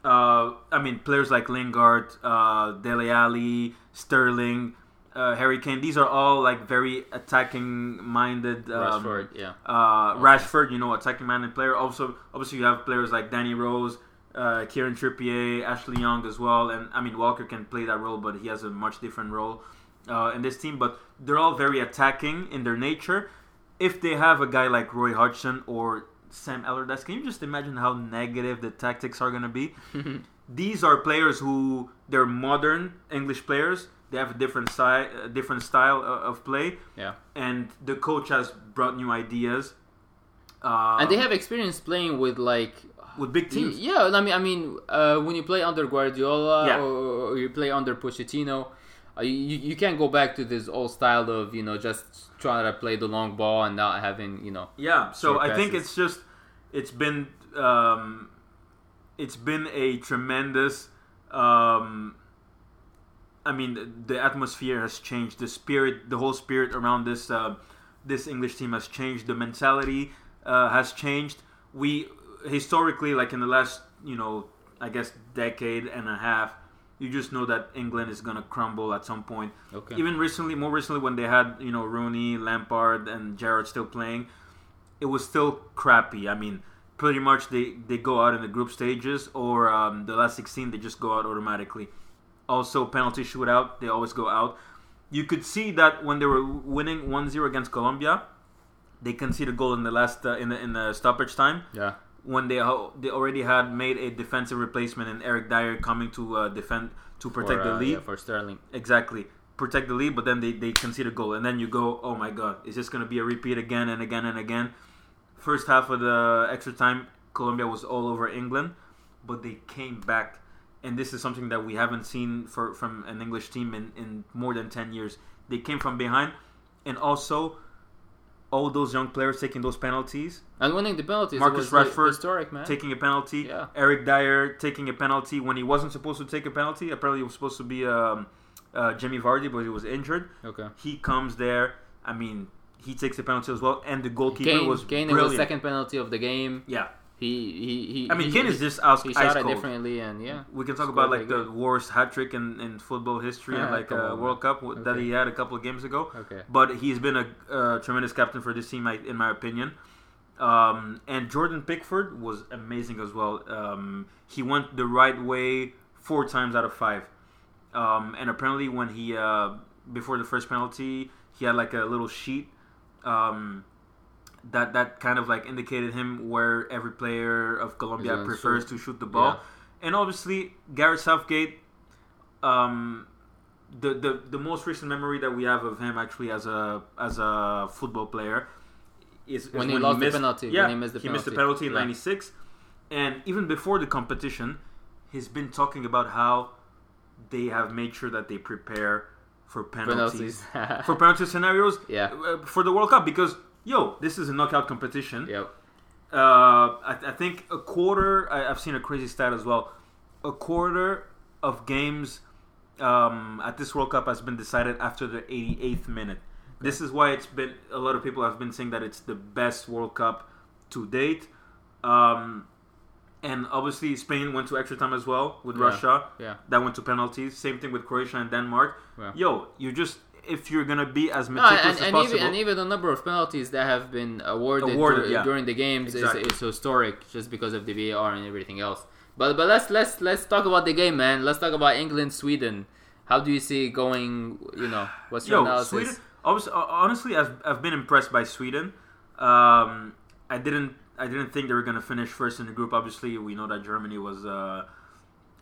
uh, I mean, players like Lingard, uh, Dele Alli, Sterling, uh, Harry Kane. These are all like very attacking-minded. Um, Rashford. Yeah. uh, Rashford, you know, attacking-minded player. Also, obviously, you have players like Danny Rose, uh, Kieran Trippier, Ashley Young as well. And I mean, Walker can play that role, but he has a much different role uh, in this team. But they're all very attacking in their nature. If they have a guy like Roy Hodgson or Sam Allardyce, can you just imagine how negative the tactics are going to be? These are players who they're modern English players. They have a different style, a different style uh, of play, Yeah. and the coach has brought new ideas. Uh, and they have experience playing with like with big teams. Yeah, I mean, I mean, uh, when you play under Guardiola Yeah. or, or you play under Pochettino, uh, you, you can't go back to this old style of you know just trying to play the long ball and not having you know. Yeah, so I think it's just it's been um, it's been a tremendous. Um, I mean, the, the atmosphere has changed. The spirit, the whole spirit around this uh, this English team has changed. The mentality uh, has changed. We historically, like in the last, you know, I guess decade and a half, you just know that England is gonna crumble at some point. Okay. Even recently, more recently, when they had you know Rooney, Lampard, and Gerrard still playing, it was still crappy. I mean, pretty much they they go out in the group stages, or um, the last sixteen they just go out automatically. Also, penalty shootout, they always go out. You could see that when they were winning 1-0 against Colombia, they conceded a goal in the last uh, in the in the stoppage time yeah. When they ho- they already had made a defensive replacement and Eric Dier coming to uh, defend to protect for, the uh, lead. yeah, for Sterling. Exactly. Protect the lead, but then they, they concede a goal. And then you go, oh my God, is this going to be a repeat again and again and again? First half of the extra time, Colombia was all over England, but they came back. And this is something that we haven't seen for from an English team in, in more than 10 years. They came from behind. And also, all those young players taking those penalties, And winning the penalties. Marcus Rashford historic man. taking a penalty. Yeah. Eric Dier taking a penalty when he wasn't supposed to take a penalty. Apparently, it was supposed to be um, uh, Jimmy Vardy, but he was injured. okay. He comes there. I mean, he takes a penalty as well, and the goalkeeper Kane, was Kane brilliant. was second penalty of the game. Yeah, He he he. I mean, Kane is just out he ice shot it cold. differently and yeah. We can talk about like the worst hat trick in, in football history and like come uh, World Cup w- that he had a couple of games ago. Okay. But he's been a uh, tremendous captain for this team, in my opinion. Um, and Jordan Pickford was amazing as well. Um, he went the right way four times out of five. Um, and apparently, when he uh, before the first penalty, he had like a little sheet um, that that kind of like indicated him where every player of Colombia prefers shoot. to shoot the ball. Yeah. And obviously, Gareth Southgate. Um, the, the the most recent memory that we have of him actually as a as a football player is, is When he lost the missed, penalty, when Yeah, he missed the missed the penalty. penalty in Yeah. '96, and even before the competition, he's been talking about how they have made sure that they prepare for penalties, Penalties. for penalty scenarios Yeah. uh, for the World Cup because yo, this is a knockout competition. Yep. Uh, I, I think a quarter. I, I've seen a crazy stat as well. A quarter of games um, at this World Cup has been decided after the 88th minute. This is why it's been a lot of people have been saying that it's the best World Cup to date. Um, and obviously Spain went to extra time as well with Yeah. Russia. Yeah. That went to penalties. Same thing with Croatia and Denmark. Yeah. Yo, you just if you're gonna be as No, meticulous and, as and possible. even and even the number of penalties that have been awarded, Awarded, yeah. during the games Exactly. is, is historic, just because of the VAR and everything else. But but let's let's let's talk about the game, man. Let's talk about England Sweden. How do you see it going? You know, what's your Yo, analysis? Sweden. Obviously, honestly, I've, I've been impressed by Sweden. Um, I didn't I didn't think they were gonna finish first in the group. Obviously, we know that Germany was uh,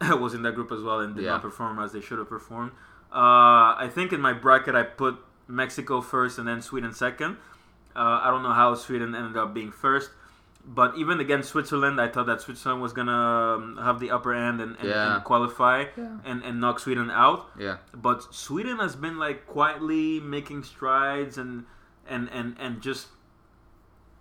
was in that group as well and did Yeah. not perform as they should have performed. Uh, I think in my bracket I put Mexico first and then Sweden second. Uh, I don't know how Sweden ended up being first. But even against Switzerland, I thought that Switzerland was gonna um, have the upper end and, and, Yeah. and qualify Yeah. and, and knock Sweden out Yeah, but Sweden has been like quietly making strides and and and and just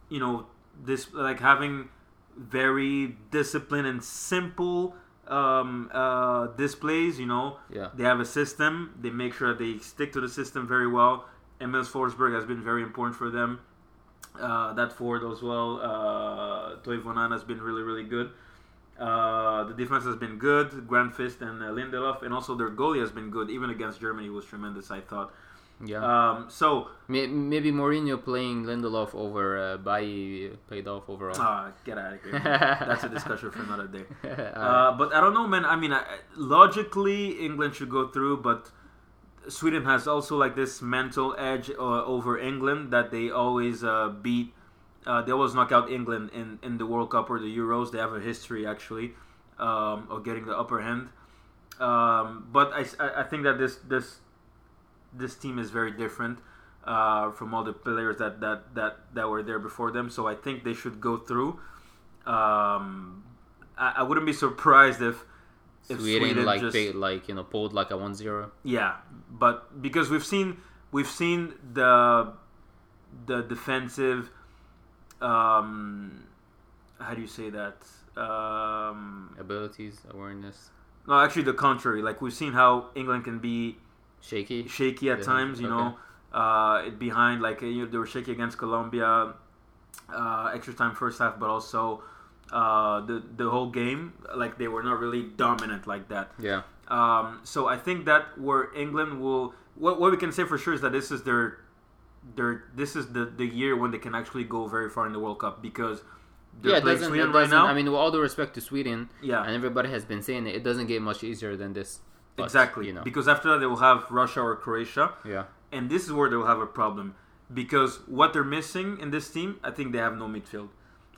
you know this like having very disciplined and simple um, uh, displays. You know, yeah, they have a system. They make sure that they stick to the system very well. Emil Forsberg has been very important for them. Uh, that forward as well. Uh, Toivonen has been really, really good. Uh, the defense has been good. Granqvist and uh, Lindelof, and also their goalie has been good. Even against Germany, was tremendous. I thought. Yeah. Um, so Maybe Mourinho playing Lindelof over uh, Bailly paid off overall. uh, get out of here. That's a discussion for another day. Uh, but I don't know, man. I mean, I, logically, England should go through, but Sweden has also like this mental edge uh, over England that they always uh, beat. Uh, they always knock out England in, in the World Cup or the Euros. They have a history actually um, of getting the upper hand. Um, but I, I- I think that this this this team is very different uh, from all the players that, that, that, that were there before them. So I think they should go through. Um, I, I wouldn't be surprised if if Sweden, Sweden like just they, like you know pulled like a 1-0. yeah, but because we've seen we've seen the the defensive um how do you say that um abilities, awareness, no actually the contrary like we've seen how England can be shaky. shaky at Yeah, times you okay. know uh it behind like you know, they were shaky against Colombia uh extra time first half but also uh the the whole game like they were not really dominant like that Yeah, Um, so I think that where England will, what, what we can say for sure is that this is their, their this is the, the year when they can actually go very far in the World Cup because they're yeah. Playing doesn't, Sweden right now. I mean, with all due respect to Sweden, yeah, and everybody has been saying it, it doesn't get much easier than this. But, exactly. You know. Because after that they will have Russia or Croatia, Yeah. and this is where they will have a problem because what they're missing in this team, I think they have no midfield.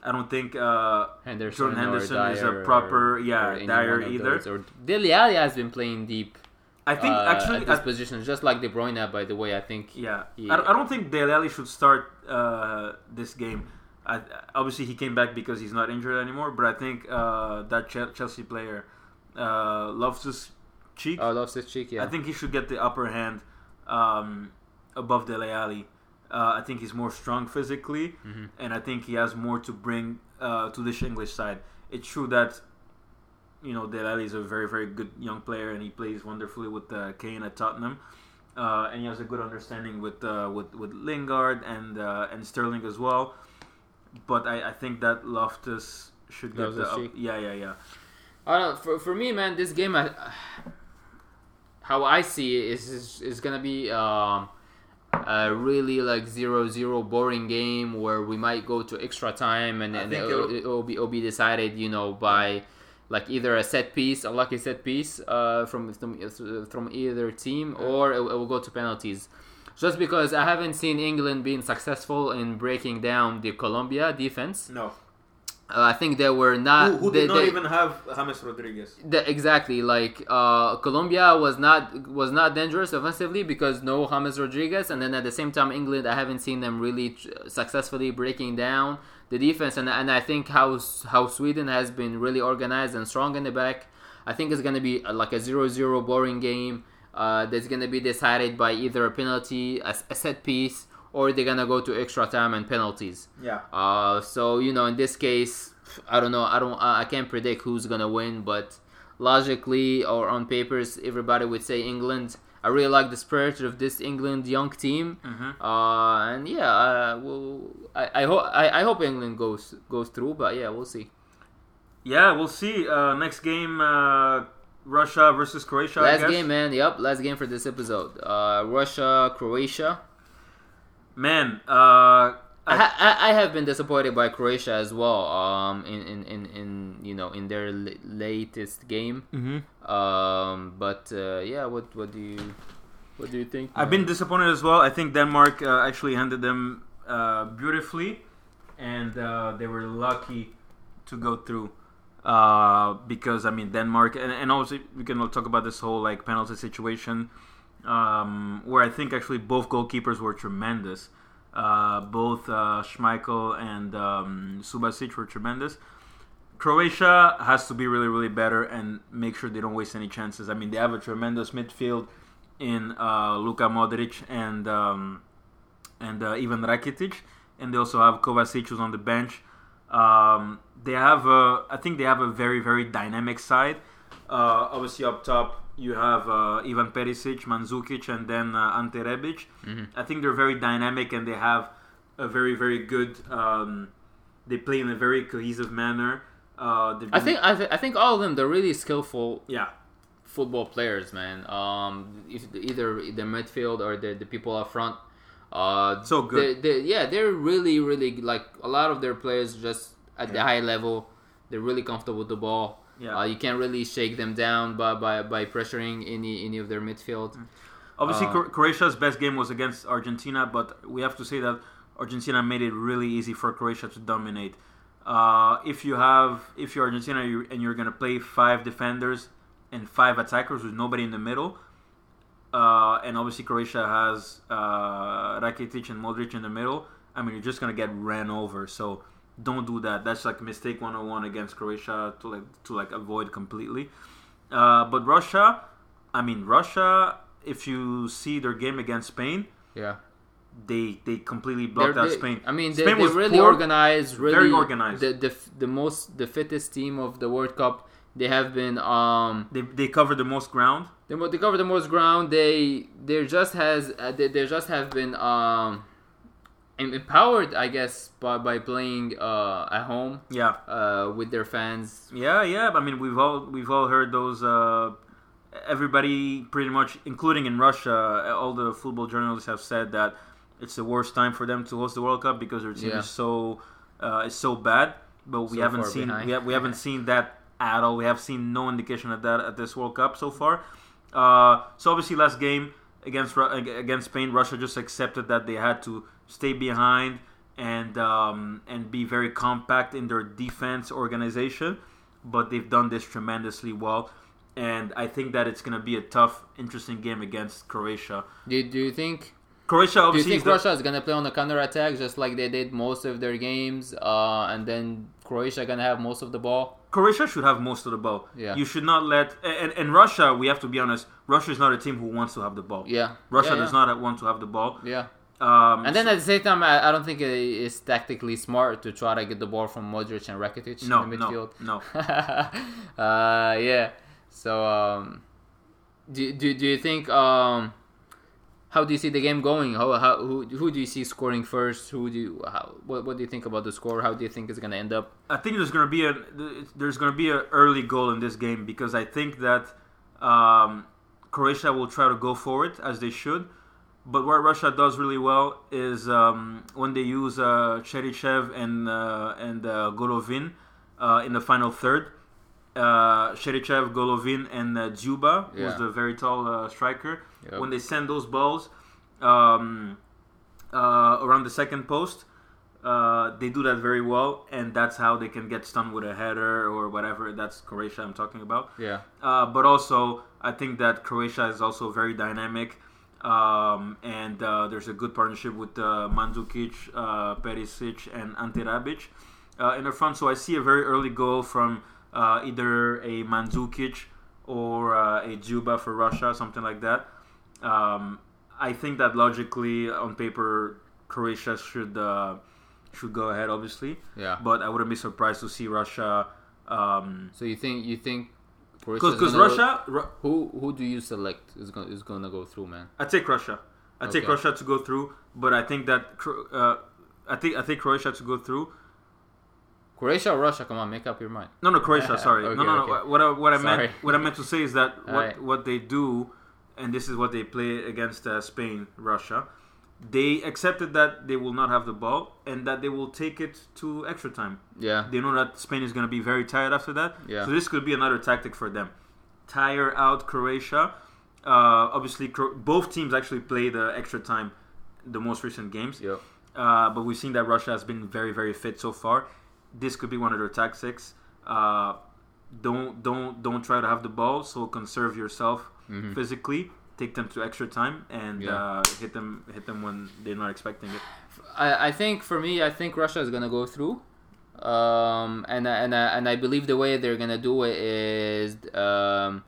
I don't think uh, Henderson, Jordan or Henderson is a proper- or, yeah, or Dier either. those. Or Dele Alli has been playing deep. I think uh, actually this I- position, just like De Bruyne. By the way, I think Yeah, He- I, I don't think Dele Alli should start uh, this game. I, obviously, he came back because he's not injured anymore. But I think uh, that Chelsea player uh, Loftus cheek. Oh, his cheek. Yeah. I think he should get the upper hand um, above Dele Alli. Uh, I think he's more strong physically, Mhm. and I think he has more to bring uh, to this English side. It's true that you know Dele Alli is a very very good young player, and he plays wonderfully with uh, Kane at Tottenham, uh, and he has a good understanding with uh, with with Lingard and uh, and Sterling as well. But I, I think that Loftus should get the up, yeah yeah yeah I don't, for, for me, man, this game, I, how I see it is is, is gonna be um, a really like zero zero boring game where we might go to extra time and, and it'll, it'll- it'll be it'll be decided, you know, by like either a set piece, a lucky set piece uh, from from either team, or it, it will go to penalties. Just because I haven't seen England being successful in breaking down the Colombia defense, no uh, I think they were not. who, who they- did not they- even have James Rodriguez. exactly like uh, Colombia was not was not dangerous offensively because no James Rodriguez, and then at the same time England I haven't seen them really tr- successfully breaking down the defense, and and I think how how Sweden has been really organized and strong in the back. I think it's gonna be uh, like a 0-0 boring game. Uh, that's gonna be decided by either a penalty, a, a set piece, or they're gonna go to extra time and penalties. Yeah. Uh, so you know, in this case, I don't know. I don't. I can't predict who's gonna win, but logically or on papers, everybody would say England. I really like the spirit of this England young team, Mm-hmm. uh, and yeah, uh, well, I, I hope I, I hope England goes goes through, but yeah, we'll see. Yeah, we'll see. Uh, next game, uh, Russia versus Croatia. Last game, man. Yep, last game for this episode. Uh, Russia, Croatia. Man, uh, I, I I have been disappointed by Croatia as well. Um, in in, in, in you know in their l- latest game. Mhm. Um, but uh, yeah, what what do you what do you think? I've been disappointed as well. I think Denmark uh, actually handled them uh, beautifully, and uh, they were lucky to go through. Uh, because I mean Denmark, and, and also we can talk about this whole like penalty situation, um, where I think actually both goalkeepers were tremendous. Uh, both uh, Schmeichel and um, Subasic were tremendous. Croatia has to be really, really better and make sure they don't waste any chances. I mean, they have a tremendous midfield in uh, Luka Modric and um, and uh, Rakitic, and they also have Kovacic who's on the bench. Um, they have, a, I think, they have a very, very dynamic side. Uh, obviously, up top you have uh, Ivan Perisic, Mandzukic, and then uh, Ante Rebic. Mhm. I think they're very dynamic and they have a very, very good. Um, they play in a very cohesive manner. Uh, they've I think I, th- I think all of them they're really skillful yeah, football players, man. Um, if either the midfield or the, the people up front. Uh, So good. they- they- yeah, they're really, really like a lot of their players just at the high level. They're really comfortable with the ball. Yeah. Uh, you can't really shake them down by, by, by pressuring any any of their midfield. Obviously, Uh, Croatia's best game was against Argentina, but we have to say that Argentina made it really easy for Croatia to dominate. Uh, if you have, if you're Argentina and you're gonna play five defenders and five attackers with nobody in the middle, uh, and obviously Croatia has uh, Rakitic and Modric in the middle, I mean you're just gonna get ran over. So don't do that. That's like mistake 101 against Croatia to like to like avoid completely. Uh, but Russia, I mean Russia. If you see their game against Spain, Yeah, they they completely blocked They're- out they- Spain. I mean, they, Spain they're was really poor, organized. Really very organized. The, the the most the fittest team of the World Cup. They have been um They they covered the most ground. they, they cover the most ground. They they just has uh, they, they just have been um empowered, I guess, by by playing uh at home Yeah, uh with their fans. yeah, yeah. I mean we've all we've all heard those. Uh, everybody pretty much, including in Russia, all the football journalists have said that it's the worst time for them to host the World Cup because their team Yeah. is so uh, is so bad. But we So haven't seen behind. we, ha- we haven't seen that at all. We have seen no indication of that at this World Cup so far. Uh, so obviously, last game against against Spain, Russia just accepted that they had to stay behind and um, and be very compact in their defense organization. But they've done this tremendously well, and I think that it's going to be a tough, interesting game against Croatia. Do, do you think Croatia do you think is Russia is gonna play on the counter attack just like they did most of their games, uh, and then Croatia gonna have most of the ball? Croatia should have most of the ball. Yeah. You should not let and, and Russia. We have to be honest. Russia is not a team who wants to have the ball. Yeah, Russia yeah, does not want to have the ball. Yeah. Um, And then at the same time, I, I don't think it is tactically smart to try to get the ball from Modric and Rakitic no, in the no, midfield. no. uh, yeah. So, um, do, do, do you think? Um, how do you see the game going? How, how who, who do you see scoring first? Who do you, how, what what do you think about the score? How do you think it's gonna end up? I think there's gonna be a there's gonna be an early goal in this game because I think that um, Croatia will try to go for it as they should. But what Russia does really well is um, when they use uh, Cheryshev and uh, and uh, Golovin uh, in the final third. Uh, Cheryshev, Golovin, and uh, Dzyuba, Yeah. who's the very tall uh, striker. Yep. When they send those balls um, uh, around the second post, uh, they do that very well, and that's how they can get stunned with a header or whatever. That's Croatia I'm talking about. Yeah. Uh, but also, I think that Croatia is also very dynamic, um, and uh, there's a good partnership with uh, Mandzukic, uh, Perisic, and Ante Rebic uh, in the front. So I see a very early goal from uh, either a Mandzukic or uh, a Dzyuba for Russia, something like that. Um, I think that logically, on paper, Croatia should uh, should go ahead, obviously. Yeah. But I wouldn't be surprised to see Russia. Um, So you think you think because go- Russia, Ru- who who do you select is going is going to go through, man? I take Russia. I take Russia to go through, but I think that uh, I think I think Croatia to go through. Croatia or Russia? Come on, make up your mind. No, no, Croatia. Sorry, Okay, no, no, no. okay. What I, what I Sorry. meant what I meant to say is that what Alright. what they do, and this is what they play against uh, Spain, Russia. They accepted that they will not have the ball and that they will take it to extra time. Yeah. They know that Spain is going to be very tired after that. Yeah. So this could be another tactic for them. Tire out Croatia. Uh, obviously, Cro- both teams actually play the extra time, the most recent games. Yep. Uh, but we've seen that Russia has been very, very fit so far. This could be one of their tactics. Uh, don't don't don't try to have the ball. So conserve yourself Mhm. physically. Take them to extra time and Yeah. uh, hit them hit them when they're not expecting it. I, I think for me, I think Russia is gonna go through, um, and I- and and I believe the way they're gonna do it is um,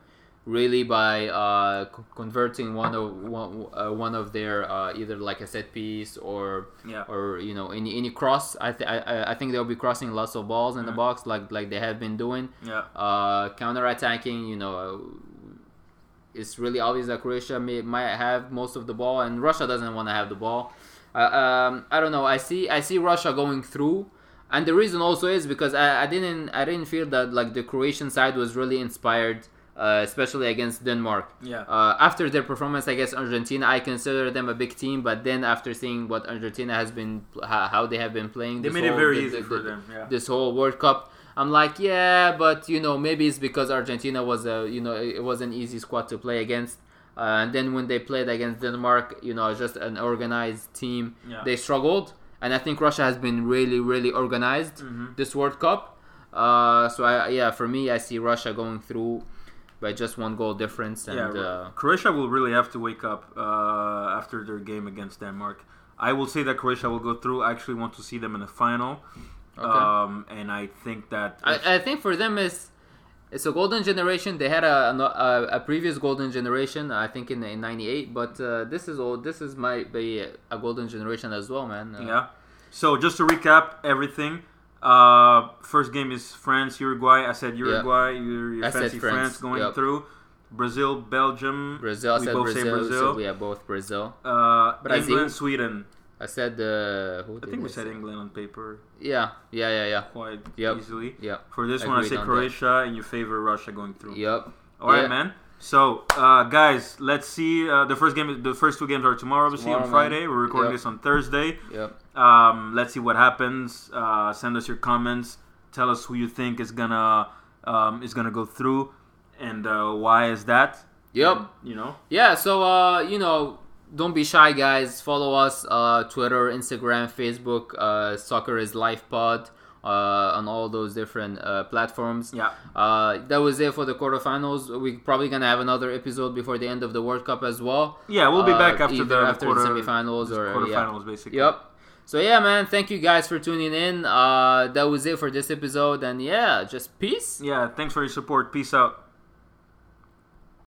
really by uh, converting one of one, uh, one of their uh, either like a set piece or Yeah. or you know any any cross. I th- I, I- think they'll be crossing lots of balls in the Mhm. box like like they have been doing. Yeah. Uh, counter attacking, you know. It's really obvious that Croatia may, might have most of the ball, and Russia doesn't want to have the ball. Uh, um, I don't know. I see. I see Russia going through, and the reason also is because I, I didn't. I didn't feel that like the Croatian side was really inspired, uh, especially against Denmark. Yeah. Uh, after their performance against Argentina, I consider them a big team. But then after seeing what Argentina has been, how, they have been playing, They made it very the- easy the- for the- them. Yeah. this whole World Cup. I'm like, yeah, but you know, maybe it's because Argentina was a, you know, it was an easy squad to play against. Uh, and then when they played against Denmark, you know, just an organized team, Yeah. they struggled. And I think Russia has been really, really organized Mhm. this World Cup. Uh, so I, yeah, for me, I see Russia going through by just one goal difference. And yeah, uh, Croatia will really have to wake up uh, after their game against Denmark. I will say that Croatia will go through. I actually want to see them in the final, Okay. um, and I think that I, I think for them is it's a golden generation. They had a a, a previous golden generation, I think in in '98, but uh, this is old. This is might be a golden generation as well, man. Uh, yeah. So just to recap everything, uh, first game is France Uruguay. I said Uruguay. You, you fancy France, France going yep. through. Brazil, Belgium. Brazil. I We said both Brazil. say Brazil. So we have both Brazil. Uh, Brazil. England, Sweden. I said uh, I think we said? England on paper Yeah, yeah, yeah, yeah. quite Yep. easily. Yeah. For this one, I say on that. Croatia, and you favor Russia going through. Yep. All right, Yeah. man. So, uh, guys, let's see. Uh, the first game, the first two games are tomorrow. Obviously, on Tomorrow, man. Friday. We're recording Yep. this on Thursday. Yep. Um, let's see what happens. Uh, send us your comments. Tell us who you think is gonna um, is gonna go through, and uh, why is that? Yep. And, you know. Yeah, so uh, you know, don't be shy, guys. Follow us uh, Twitter, Instagram, Facebook. Uh, Soccer is Life Pod uh, on all those different uh, platforms. Yeah. Uh, that was it for the quarterfinals. We're probably gonna have another episode before the end of the World Cup as well. Yeah, we'll be Uh, back after either the after quarter, the semifinals or yeah. quarterfinals, basically. Yep. So yeah, man. Thank you guys for tuning in. Uh, that was it for this episode, and yeah, just peace. Yeah. Thanks for your support. Peace out.